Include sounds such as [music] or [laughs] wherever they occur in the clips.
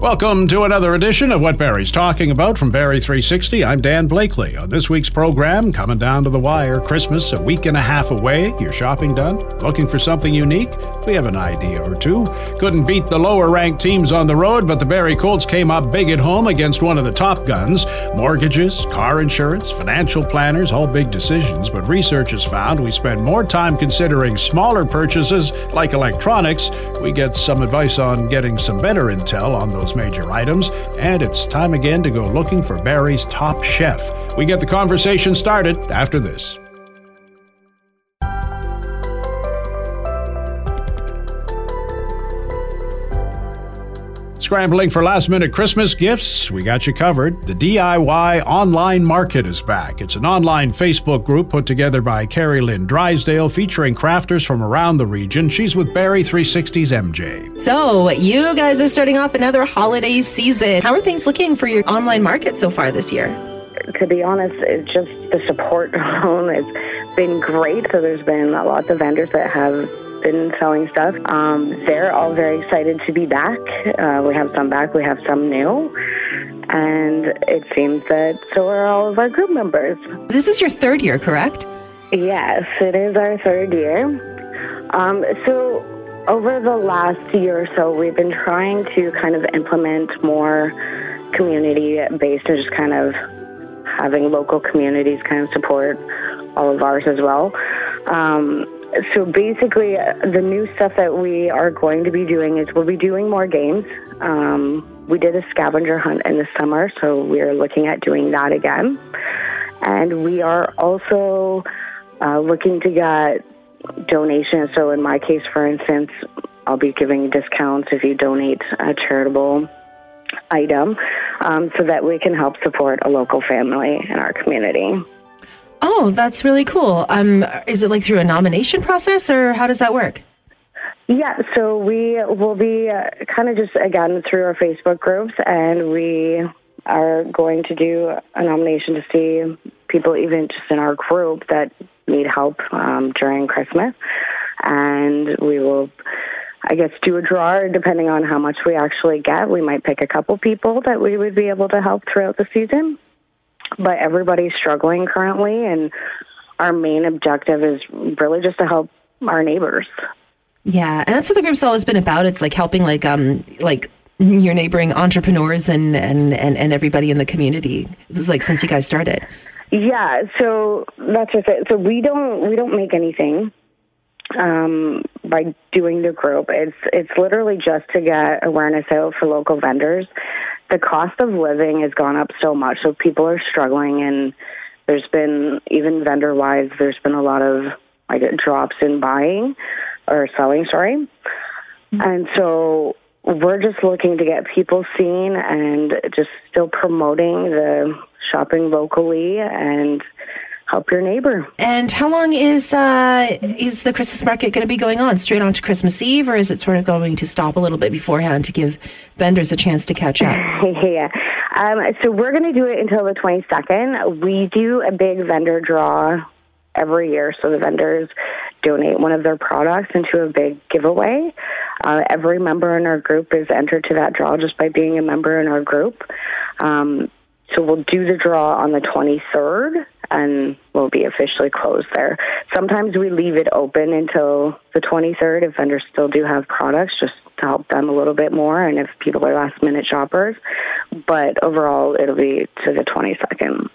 Welcome to another edition of What Barrie's Talking About from Barrie 360. I'm Dan Blakely. On this week's program, coming down to the wire, Christmas a week and a half away. Your shopping done? Looking for something unique? We have an idea or two. Couldn't beat the lower ranked teams on the road, but the Barrie Colts came up big at home against one of the top guns. Mortgages, car insurance, financial planners, all big decisions, but research has found we spend more time considering smaller purchases like electronics. We get some advice on getting some better intel on those those major items, and it's time again to go looking for Barrie's top chef. We get the conversation started after this. Scrambling for last minute Christmas gifts? We got you covered. The DIY Online Market is back. It's an online Facebook group put together by Kerry Lynn Drysdale featuring crafters from around the region. She's with Barrie 360's MJ. So, you guys are starting off another holiday season. How are things looking for your online market so far this year? To be honest, it's just the support [laughs] alone has been great. So, there's been lots of vendors that have been selling stuff. Um, they're all very excited to be back. Uh, we have some back, we have some new. And it seems that so are all of our group members. This is your third year, correct? Yes, it is our third year. Um, so, over the last year or so, we've been trying to kind of implement more community based and just kind of having local communities kind of support all of ours as well. Um, so basically, uh, the new stuff that we are going to be doing is we'll be doing more games. Um, we did a scavenger hunt in the summer, so we're looking at doing that again. And we are also uh, looking to get donations. So, in my case, for instance, I'll be giving discounts if you donate a charitable item um, so that we can help support a local family in our community. Oh, that's really cool. Um, is it like through a nomination process, or how does that work? Yeah, so we will be uh, kind of just again through our Facebook groups, and we are going to do a nomination to see people, even just in our group, that need help um, during Christmas, and we will. I guess do a draw depending on how much we actually get. We might pick a couple people that we would be able to help throughout the season but everybody's struggling currently, and our main objective is really just to help our neighbors. Yeah, and that's what the group's always been about. It's like helping, like, um, like your neighboring entrepreneurs and and and, and everybody in the community. This is like since you guys started. Yeah, so that's just it. So we don't we don't make anything um, by doing the group. It's it's literally just to get awareness out for local vendors the cost of living has gone up so much, so people are struggling, and there's been even vendor wise, there's been a lot of like drops in buying or selling. Sorry, mm-hmm. and so we're just looking to get people seen and just still promoting the shopping locally and help your neighbor. And how long is uh, is the Christmas market going to be going on? Straight on to Christmas Eve, or is it sort of going to stop a little bit beforehand to give vendors a chance to catch up? [laughs] yeah. Um, so we're going to do it until the 22nd. We do a big vendor draw every year. So the vendors donate one of their products into a big giveaway. Uh, every member in our group is entered to that draw just by being a member in our group. Um, so we'll do the draw on the 23rd and will be officially closed there. Sometimes we leave it open until the 23rd if vendors still do have products, just to help them a little bit more and if people are last minute shoppers. But overall, it'll be to the 22nd.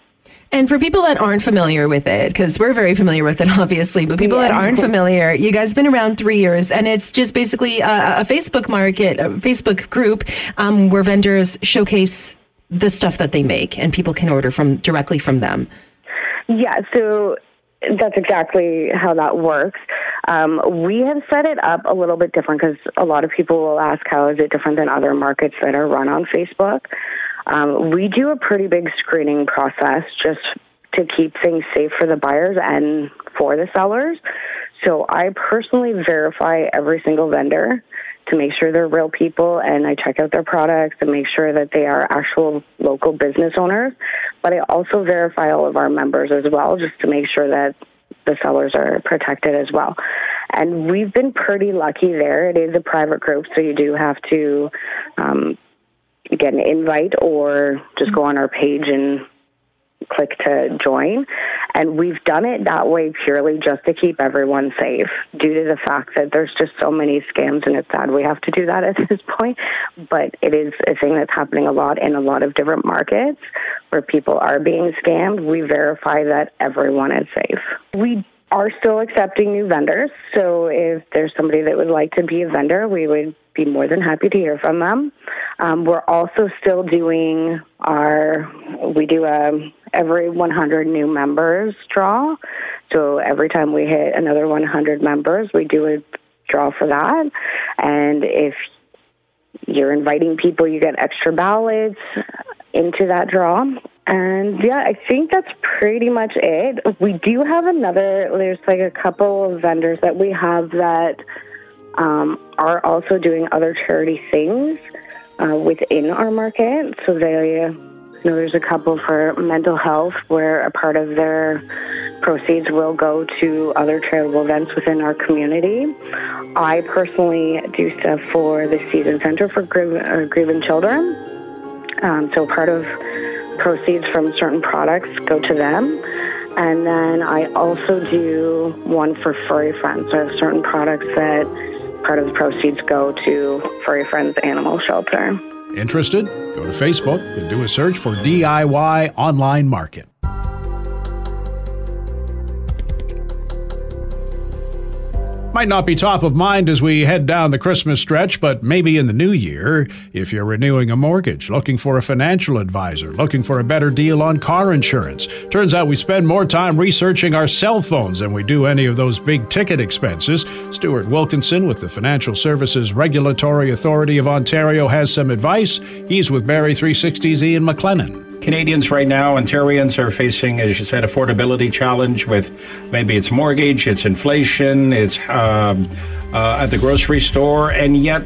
And for people that aren't familiar with it, because we're very familiar with it, [laughs] obviously, but people yeah. that aren't familiar, you guys have been around three years, and it's just basically a, a Facebook market, a Facebook group um, where vendors showcase the stuff that they make, and people can order from directly from them. Yeah, so that's exactly how that works. Um, we have set it up a little bit different because a lot of people will ask how is it different than other markets that are run on Facebook. Um, we do a pretty big screening process just to keep things safe for the buyers and for the sellers. So I personally verify every single vendor to make sure they're real people and I check out their products and make sure that they are actual local business owners. But I also verify all of our members as well just to make sure that the sellers are protected as well. And we've been pretty lucky there. It is a private group, so you do have to um, get an invite or just go on our page and click to join. And we've done it that way purely just to keep everyone safe due to the fact that there's just so many scams and it's sad we have to do that [laughs] at this point. But it is a thing that's happening a lot in a lot of different markets where people are being scammed. We verify that everyone is safe. We are still accepting new vendors. So if there's somebody that would like to be a vendor, we would be more than happy to hear from them. Um, we're also still doing our, we do a every 100 new members draw. So every time we hit another 100 members, we do a draw for that. And if you're inviting people, you get extra ballots into that draw. And yeah, I think that's pretty much it. We do have another, there's like a couple of vendors that we have that um, are also doing other charity things uh, within our market. So they, you know, there's a couple for mental health where a part of their proceeds will go to other charitable events within our community. I personally do stuff for the Season Center for uh, Grieving Children. Um, so part of proceeds from certain products go to them. And then I also do one for furry friends. I have certain products that part of the proceeds go to Furry Friends Animal Shelter. Interested? Go to Facebook and do a search for DIY Online Market. Might not be top of mind as we head down the Christmas stretch, but maybe in the new year, if you're renewing a mortgage, looking for a financial advisor, looking for a better deal on car insurance. Turns out we spend more time researching our cell phones than we do any of those big ticket expenses. Stuart Wilkinson with the Financial Services Regulatory Authority of Ontario has some advice. He's with Barrie 360's Ian MacLennan. Canadians right now, Ontarians are facing, as you said, affordability challenge with maybe it's mortgage, it's inflation, it's um, uh, at the grocery store, and yet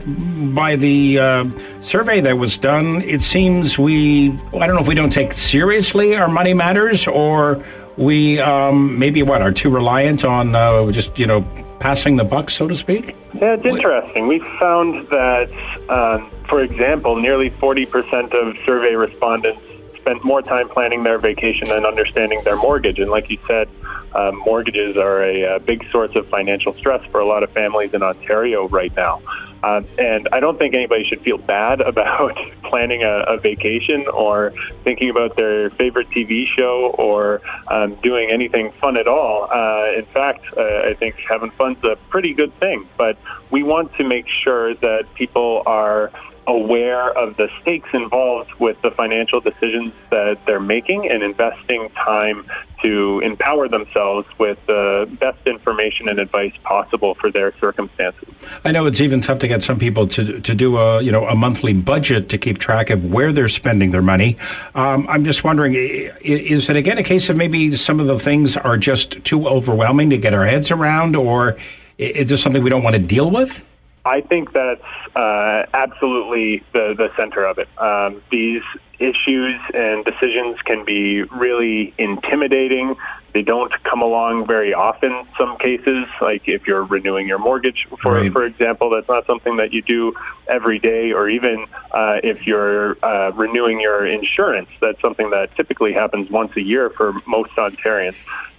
by the uh, survey that was done, it seems we I don't know if we don't take seriously our money matters or we um, maybe what are too reliant on uh, just you know passing the buck, so to speak. Yeah, it's interesting. We found that, um, for example, nearly 40% of survey respondents spent more time planning their vacation than understanding their mortgage. And like you said, uh, mortgages are a, a, big source of financial stress for a lot of families in Ontario right now. Uh, and I don't think anybody should feel bad [laughs] about planning a, a vacation or thinking about their favorite TV show or um, doing anything fun at all. Uh, in fact, uh, I think having fun's a pretty good thing. But we want to make sure that people are aware of the stakes involved with the financial decisions that they're making and investing time to empower themselves with the best information and advice possible for their circumstances. I know it's even tough to get some people to to do a you know a monthly budget to keep track of where they're spending their money. Um, I'm just wondering, is it again a case of maybe some of the things are just too overwhelming to get our heads around, or is this something we don't want to deal with? I think that's uh, absolutely the, the center of it. Um, these issues and decisions can be really intimidating. They don't come along very often. Some cases, like if you're renewing your mortgage, for right. for example, that's not something that you do every day. Or even uh, if you're uh, renewing your insurance, that's something that typically happens once a year for most Ontarians.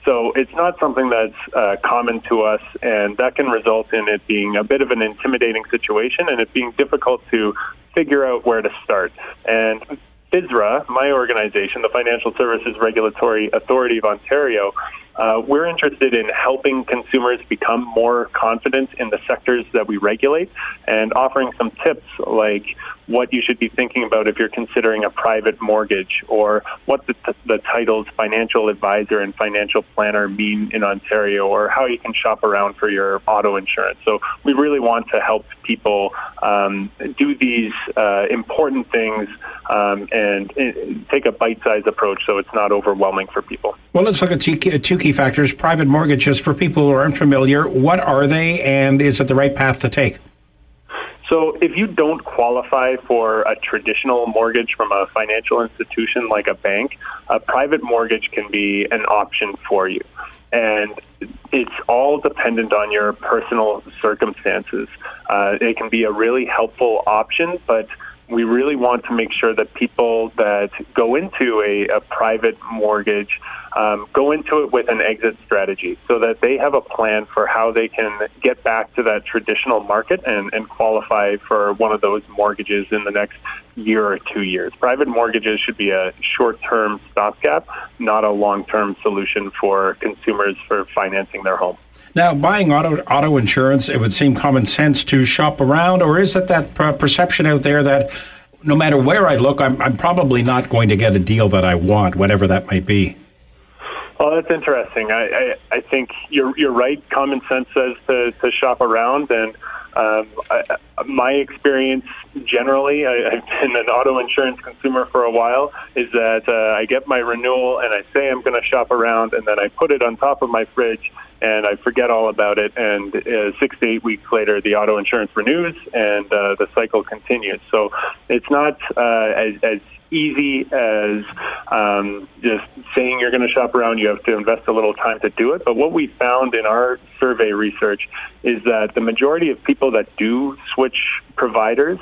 So it's not something that's uh, common to us, and that can result in it being a bit of an intimidating situation and it being difficult to figure out where to start. And FSRA, my organization, the Financial Services Regulatory Authority of Ontario, uh, we're interested in helping consumers become more confident in the sectors that we regulate and offering some tips like what you should be thinking about if you're considering a private mortgage or what the, t- the titles financial advisor and financial planner mean in Ontario or how you can shop around for your auto insurance. So we really want to help people um, do these uh, important things um, and, uh, take a bite-sized approach so it's not overwhelming for people. Well, let's look at two two factors. Private mortgages, for people who are unfamiliar, what are they and is it the right path to take? So, if you don't qualify for a traditional mortgage from a financial institution like a bank, a private mortgage can be an option for you. And it's all dependent on your personal circumstances. Uh, it can be a really helpful option, but we really want to make sure that people that go into a, a private mortgage um, go into it with an exit strategy so that they have a plan for how they can get back to that traditional market and, and qualify for one of those mortgages in the next year or two years. Private mortgages should be a short term stopgap, not a long term solution for consumers for financing their home. Now, buying auto auto insurance, it would seem common sense to shop around, or is it that perception out there that no matter where I look, I'm, I'm probably not going to get a deal that I want, whatever that might be? Well, that's interesting. I, I, I think you're you're right. Common sense says to, to shop around, and um, I, my experience generally, I, I've been an auto insurance consumer for a while, is that uh, I get my renewal and I say I'm going to shop around, and then I put it on top of my fridge and I forget all about it. And uh, six to eight weeks later, the auto insurance renews and uh, the cycle continues. So it's not uh, as, as easy as um, just saying you're going to shop around. You have to invest a little time to do it. But what we found in our survey research is that the majority of people that do switch providers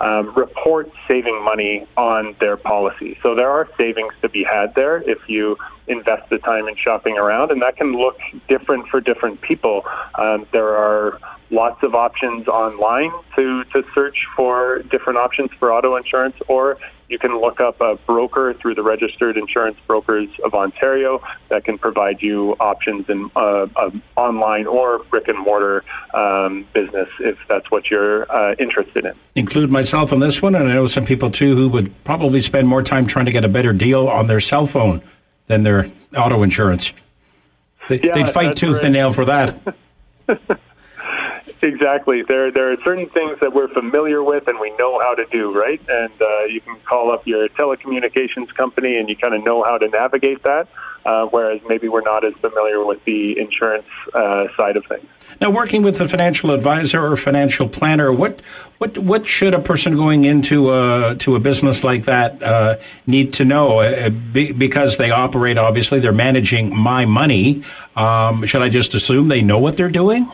um, report saving money on their policy. So there are savings to be had there if you invest the time in shopping around, and that can look different for different people. Um, there are lots of options online to, to search for different options for auto insurance, or you can look up a broker through the Registered Insurance Brokers of Ontario that can provide you options in uh, online or brick and mortar um, business if that's what you're uh, interested in. Include myself on this one, and I know some people too who would probably spend more time trying to get a better deal on their cell phone than their auto insurance. They, yeah, would fight tooth right. and nail for that. [laughs] Exactly. There, there are certain things that we're familiar with and we know how to do, right? And uh, you can call up your telecommunications company and you kind of know how to navigate that. Uh, whereas maybe we're not as familiar with the insurance uh, side of things. Now, working with a financial advisor or financial planner, what what what should a person going into a to a business like that uh, need to know? Uh, be, because they operate, obviously, they're managing my money. Um, should I just assume they know what they're doing?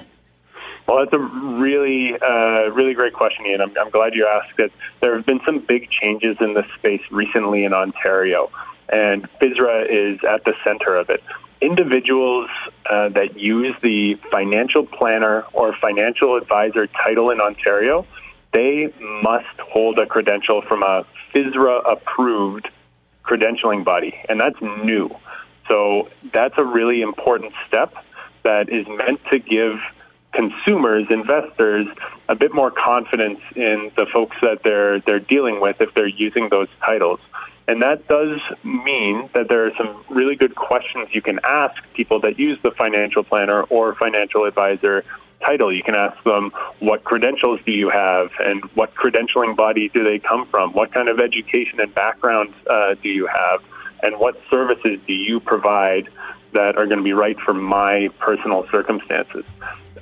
Well, that's a really, uh, really great question, Ian. I'm, I'm glad you asked it. There have been some big changes in this space recently in Ontario, and FSRA is at the center of it. Individuals uh, that use the financial planner or financial advisor title in Ontario, they must hold a credential from a FSRA approved credentialing body, and that's new. So that's a really important step that is meant to give consumers, investors, a bit more confidence in the folks that they're they're dealing with if they're using those titles. And that does mean that there are some really good questions you can ask people that use the financial planner or financial advisor title. You can ask them, what credentials do you have and what credentialing body do they come from? What kind of education and background uh, do you have? And what services do you provide that are going to be right for my personal circumstances?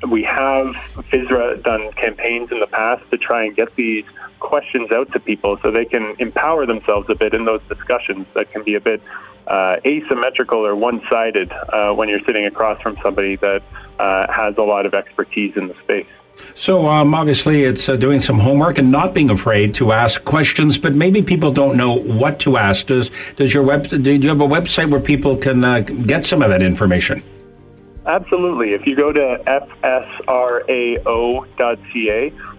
We have FSRA done campaigns in the past to try and get these questions out to people so they can empower themselves a bit in those discussions that can be a bit uh, asymmetrical or one sided uh, when you're sitting across from somebody that uh, has a lot of expertise in the space. So um, obviously, it's uh, doing some homework and not being afraid to ask questions. But maybe people don't know what to ask. Does does your web do you have a website where people can uh, get some of that information? Absolutely. If you go to fsrao.ca,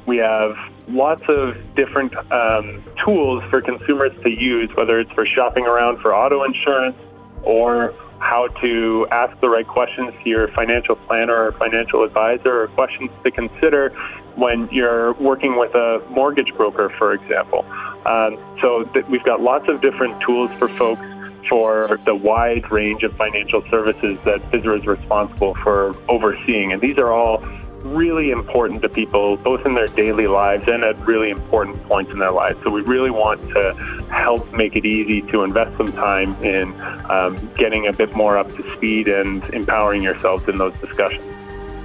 we have lots of different um, tools for consumers to use, whether it's for shopping around for auto insurance or how to ask the right questions to your financial planner or financial advisor, or questions to consider when you're working with a mortgage broker, for example. Um, so th- we've got lots of different tools for folks for the wide range of financial services that FSRA is responsible for overseeing. And these are all really important to people, both in their daily lives and at really important points in their lives. So we really want to help make it easy to invest some time in um, getting a bit more up to speed and empowering yourselves in those discussions.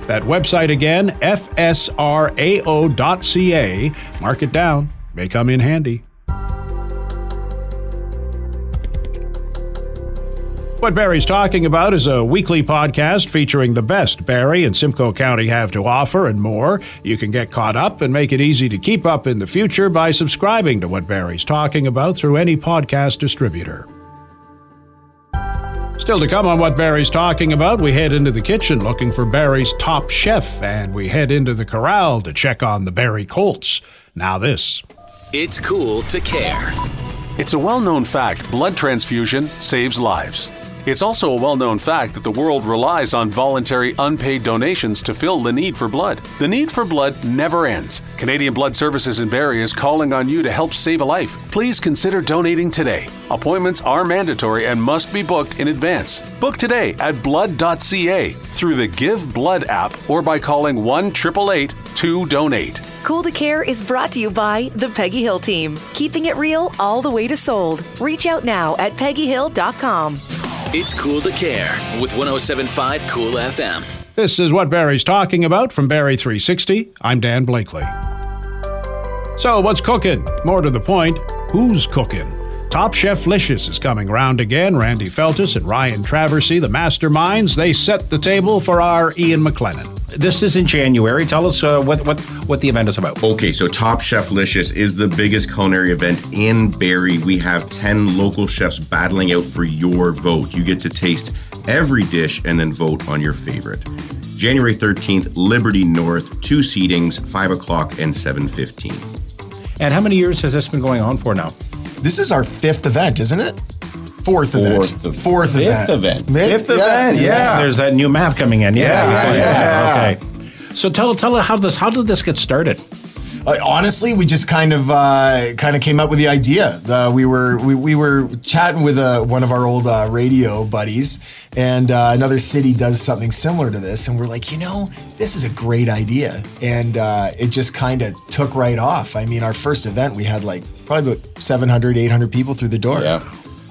That website again, fsrao.ca. Mark it down, may come in handy. What Barrie's talking about is a weekly podcast featuring the best Barrie and Simcoe County have to offer and more. You can get caught up and make it easy to keep up in the future by subscribing to What Barrie's talking about through any podcast distributor. Still to come on what Barrie's talking about, we head into the kitchen looking for Barrie's top chef, and we head into the corral to check on the Barrie Colts. Now, this. It's cool to care. It's a well known fact blood transfusion saves lives. It's also a well known fact that the world relies on voluntary unpaid donations to fill the need for blood. The need for blood never ends. Canadian Blood Services in Barrie is calling on you to help save a life. Please consider donating today. Appointments are mandatory and must be booked in advance. Book today at blood.ca through the Give Blood app or by calling 1 888 2 Donate. Cool to Care is brought to you by the Peggy Hill team, keeping it real all the way to sold. Reach out now at peggyhill.com. It's cool to care with 1075 Cool FM. This is what Barrie's talking about from Barrie 360. I'm Dan Blakely. So, what's cooking? More to the point, who's cooking? Top Cheflicious is coming round again. Randy Feltis and Ryan Traversy, the masterminds, they set the table for our Ian MacLennan. This is in January. Tell us uh, what, what, what the event is about. Okay, so Top Cheflicious is the biggest culinary event in Barrie. We have 10 local chefs battling out for your vote. You get to taste every dish and then vote on your favorite. January 13th, Liberty North, two seatings, 5 o'clock and 7.15. And how many years has this been going on for now? This is our fifth event, isn't it? Fourth, event. Fourth of- Fourth fifth event. event. Fifth, Fifth event, yeah. There's that new map coming in. Yeah, Yeah, yeah, yeah. Okay. So tell tell us how this how did this get started? Uh, honestly, we just kind of uh, kind of came up with the idea. Uh, we were we, we were chatting with uh, one of our old uh, radio buddies, and uh, another city does something similar to this, and we're like, you know, this is a great idea, and uh, it just kind of took right off. I mean, our first event, we had like probably about 700, 800 people through the door. Yeah.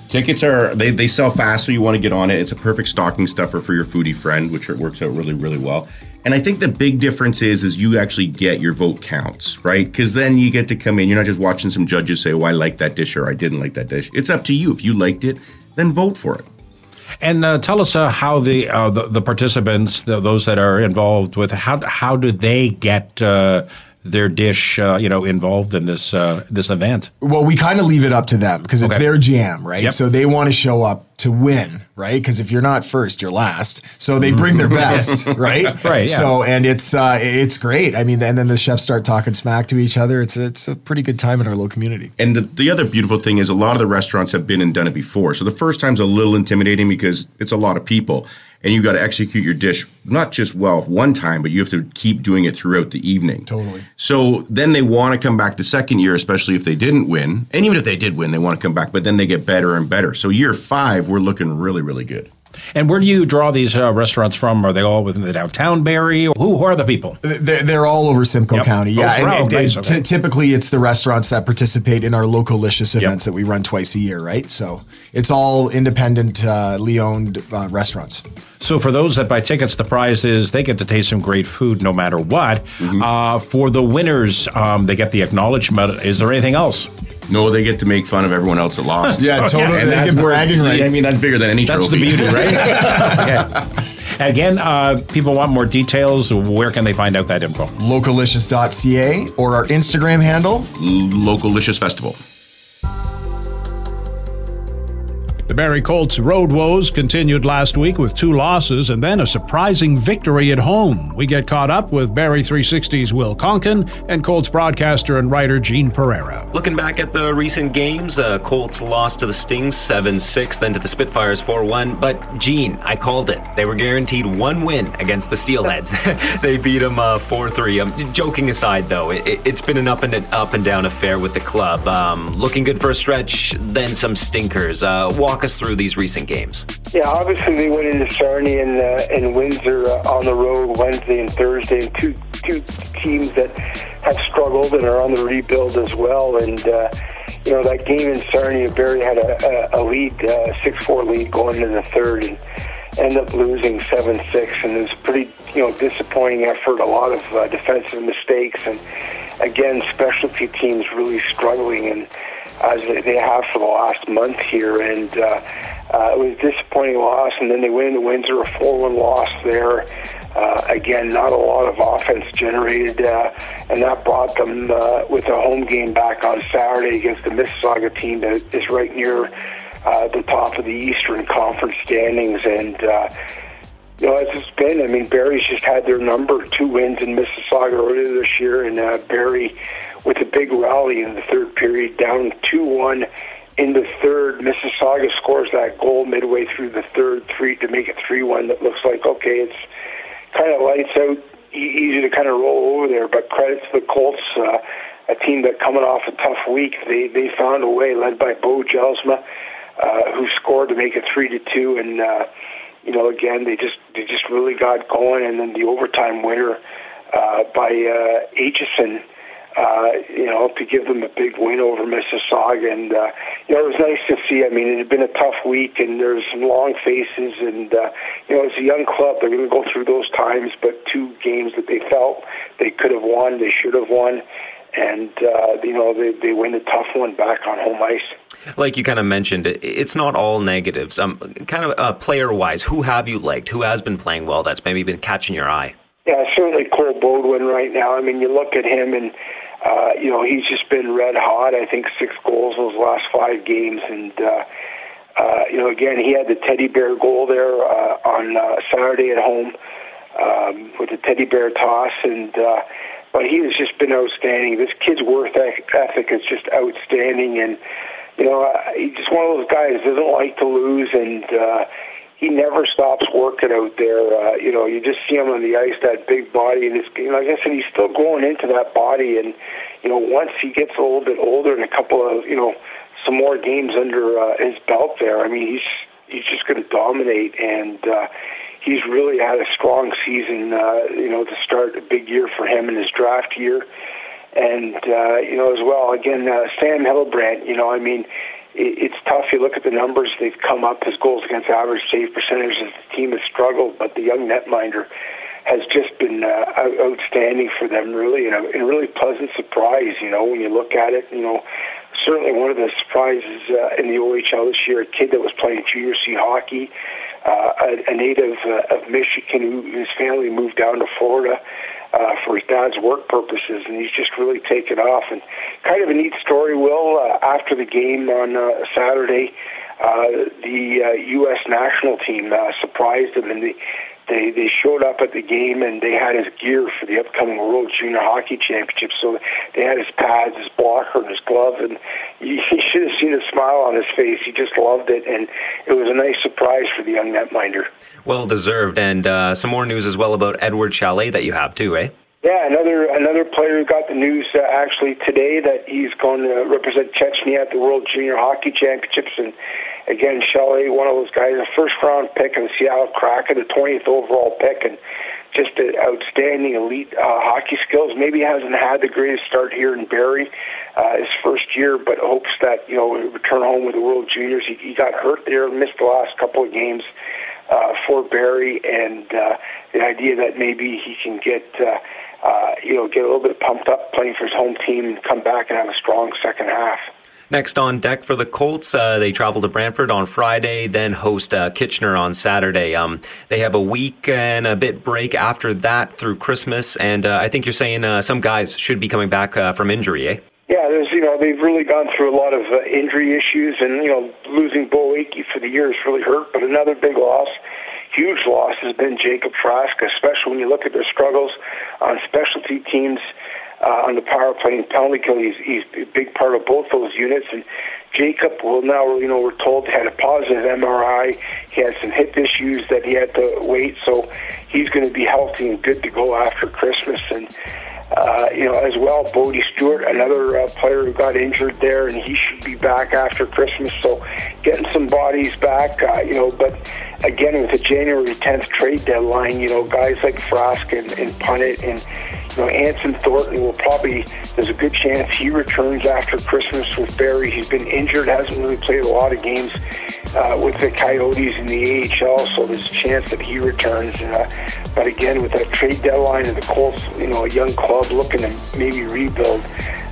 Tickets are they, they sell fast, so you want to get on it. It's a perfect stocking stuffer for your foodie friend, which works out really really well. And I think the big difference is is you actually get your vote counts, right? Because then you get to come in. You're not just watching some judges say, "Oh, I like that dish" or "I didn't like that dish." It's up to you. If you liked it, then vote for it. And uh, tell us uh, how the, uh, the the participants, the, those that are involved with, how how do they get uh, their dish, uh, you know, involved in this uh, this event? Well, we kind of leave it up to them because it's Okay. their jam, right? Yep. So they want to show up to win, right? Because if you're not first, you're last. So they bring their [laughs] best, right? [laughs] Right, yeah. So and it's uh, it's great. I mean, and then the chefs start talking smack to each other. It's it's a pretty good time in our little community. And the, the other beautiful thing is a lot of the restaurants have been and done it before. So the first time's a little intimidating because it's a lot of people and you've got to execute your dish not just well one time, but you have to keep doing it throughout the evening. Totally. So then they want to come back the second year, especially if they didn't win. And even if they did win, they want to come back, but then they get better and better. So year five, we're looking really, really good. And where do you draw these uh, restaurants from? Are they all within the downtown Barrie? Who, who are the people? They're, they're all over Simcoe Yep. County. Oh, Yeah. and- and nice, t- typically, it's the restaurants that participate in our local licious events that we run twice a year, right? So it's all independent, uh, owned uh, restaurants. So for those that buy tickets, the prize is they get to taste some great food no matter what. Uh, for the winners, um, they get the acknowledgement. Is there anything else? No, they get to make fun of everyone else that lost. Yeah, totally. And They that's get bragging rights. I mean, that's bigger than any That's trophy. the beauty, right? [laughs] okay. Again, uh, people want more details. Where can they find out that info? Localicious.ca or our Instagram handle. Localicious Festival. The Barrie Colts road woes continued last week with two losses and then a surprising victory at home. We get caught up with Barrie 360's Will Konken and Colts broadcaster and writer Gene Pereira. Looking back at the recent games, uh, Colts lost to the Stings 7 6, then to the Spitfires 4 1. But, Gene, I called it. They were guaranteed one win against the Steelheads. [laughs] they beat them 4 3. Um, joking aside, though, it, it's been an up and, up and down affair with the club. Um, looking good for a stretch, then some stinkers. Uh, us through these recent games. Yeah, obviously they went into Sarnia and, uh, and Windsor uh, on the road Wednesday and Thursday, and two two teams that have struggled and are on the rebuild as well. And uh, you know that game in Sarnia, Barrie had a, a, a lead, uh, six four lead going into the third, and end up losing seven six. And it was pretty you know disappointing effort, a lot of uh, defensive mistakes, and again specialty teams really struggling and. As they have for the last month here. And uh, uh, it was a disappointing loss, and then they win the Windsor, a 4 1 loss there. Uh, again, not a lot of offense generated, uh, and that brought them uh, with a home game back on Saturday against the Mississauga team that is right near uh, the top of the Eastern Conference standings. And uh, you know, as it's been, I mean, Barrie's just had their number two wins in Mississauga earlier this year, and uh, Barrie with a big rally in the third period, down 2 1 in the third. Mississauga scores that goal midway through the third, three to make it 3 1. That looks like, okay, it's kind of lights out, easy to kind of roll over there, but credit to the Colts. Uh, a team that coming off a tough week, they they found a way, led by Beau Jelsma, uh, who scored to make it three to two, and uh, you know again they just they just really got going, and then the overtime winner uh, by uh, Aitchison uh, you know, to give them a big win over Mississauga. And, uh, you know, it was nice to see. I mean, it had been a tough week and there's some long faces. And, uh, you know, it's a young club. They're going to go through those times, but two games that they felt they could have won, they should have won. And, uh, you know, they, they win a tough one back on home ice. Like you kind of mentioned, it's not all negatives. Um, kind of uh, player wise, who have you liked? Who has been playing well that's maybe been catching your eye? Yeah, certainly Cole Beaudoin right now. I mean, you look at him and uh, you know, he's just been red hot. I think six goals those last five games, and uh, uh, you know, again, he had the teddy bear goal there uh, on uh, Saturday at home um, with the teddy bear toss, and uh, but he has just been outstanding. This kid's work ethic is just outstanding, and you know, he's just one of those guys doesn't like to lose, and uh, he never stops working out there. Uh, you know, you just see him on the ice, that big body, and it's you know, like I said, he's still growing into that body. And you know, once he gets a little bit older and a couple of you know some more games under uh, his belt, there, I mean, he's he's just going to dominate. And uh, he's really had a strong season. Uh, you know, to start a big year for him in his draft year. And uh, you know, as well, again, uh, Sam Hillebrandt. You know, I mean it's tough. You look at the numbers; they've come up. His goals against average save percentage as the team has struggled, but the young netminder has just been uh, outstanding for them. Really, and a, and a really pleasant surprise. You know, when you look at it, you know, certainly one of the surprises uh, in the OHL this year. A kid that was playing junior C hockey, uh, a, a native uh, of Michigan, who his family moved down to Florida for his dad's work purposes, and he's just really taken off. And kind of a neat story, Will, uh, after the game on uh, Saturday, uh, the uh, U.S. national team uh, surprised him, and they, they they showed up at the game and they had his gear for the upcoming World Junior Hockey Championship. So they had his pads, his blocker, and his glove, and you, [laughs] you should have seen a smile on his face. He just loved it, and it was a nice surprise for the young netminder. Well deserved, and uh, some more news as well about Edward Sale that you have too, eh? Yeah, another another player got the news uh, actually today that he's going to represent Czechia at the World Junior Hockey Championships, and again, Sale, one of those guys, a first round pick in the Seattle Kraken, the 20th overall pick, and just an outstanding elite uh, hockey skills. Maybe hasn't had the greatest start here in Barrie uh, his first year, but hopes that you know return home with the World Juniors. He, he got hurt there, missed the last couple of games uh, for Barrie, and uh, the idea that maybe he can get. Uh, uh, you know, get a little bit pumped up playing for his home team and come back and have a strong second half. Next on deck for the Colts, uh, they travel to Brantford on Friday, then host uh, Kitchener on Saturday. Um, they have a week and a bit break after that through Christmas, and uh, I think you're saying uh, some guys should be coming back uh, from injury, eh? Yeah, there's you know they've really gone through a lot of uh, injury issues, and you know losing Beau Akey for the year has really hurt. But another big loss huge loss has been Jacob Frasca, especially when you look at their struggles on specialty teams uh, on the power play and penalty kill. He's, he's a big part of both those units. And Jacob will now, you know, we're told had a positive MRI. He had some hip issues that he had to wait, so he's going to be healthy and good to go after Christmas. And uh, you know, as well, Bodie Stewart, another uh, player who got injured there, and he should be back after Christmas. So, getting some bodies back, uh, you know. But again, with the January 10th trade deadline, you know, guys like Frask and, and Punnett and you know, Anson Thornton will probably, there's a good chance he returns after Christmas with Barrie. He's been injured, hasn't really played a lot of games uh, with the Coyotes in the AHL, so there's a chance that he returns. Uh, but again, with that trade deadline and the Colts, you know, a young club looking to maybe rebuild,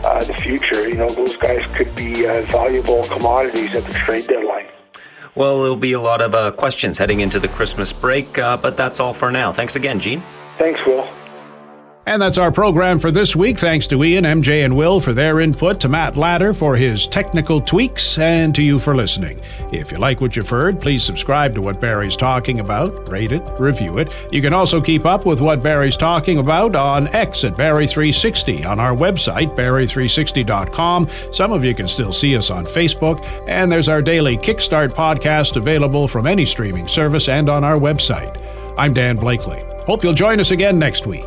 uh, the future. You know, those guys could be uh, valuable commodities at the trade deadline. Well, there'll be a lot of uh, questions heading into the Christmas break, uh, but that's all for now. Thanks again, Gene. Thanks, Will. And that's our program for this week. Thanks to Ian, MJ, and Will for their input, to Matt Ladder for his technical tweaks, and to you for listening. If you like what you've heard, please subscribe to What Barrie's Talking About, rate it, review it. You can also keep up with What Barrie's Talking About on X at Barrie360, on our website, Barrie360.com. Some of you can still see us on Facebook, and there's our daily Kickstart podcast available from any streaming service and on our website. I'm Dan Blakely. Hope you'll join us again next week.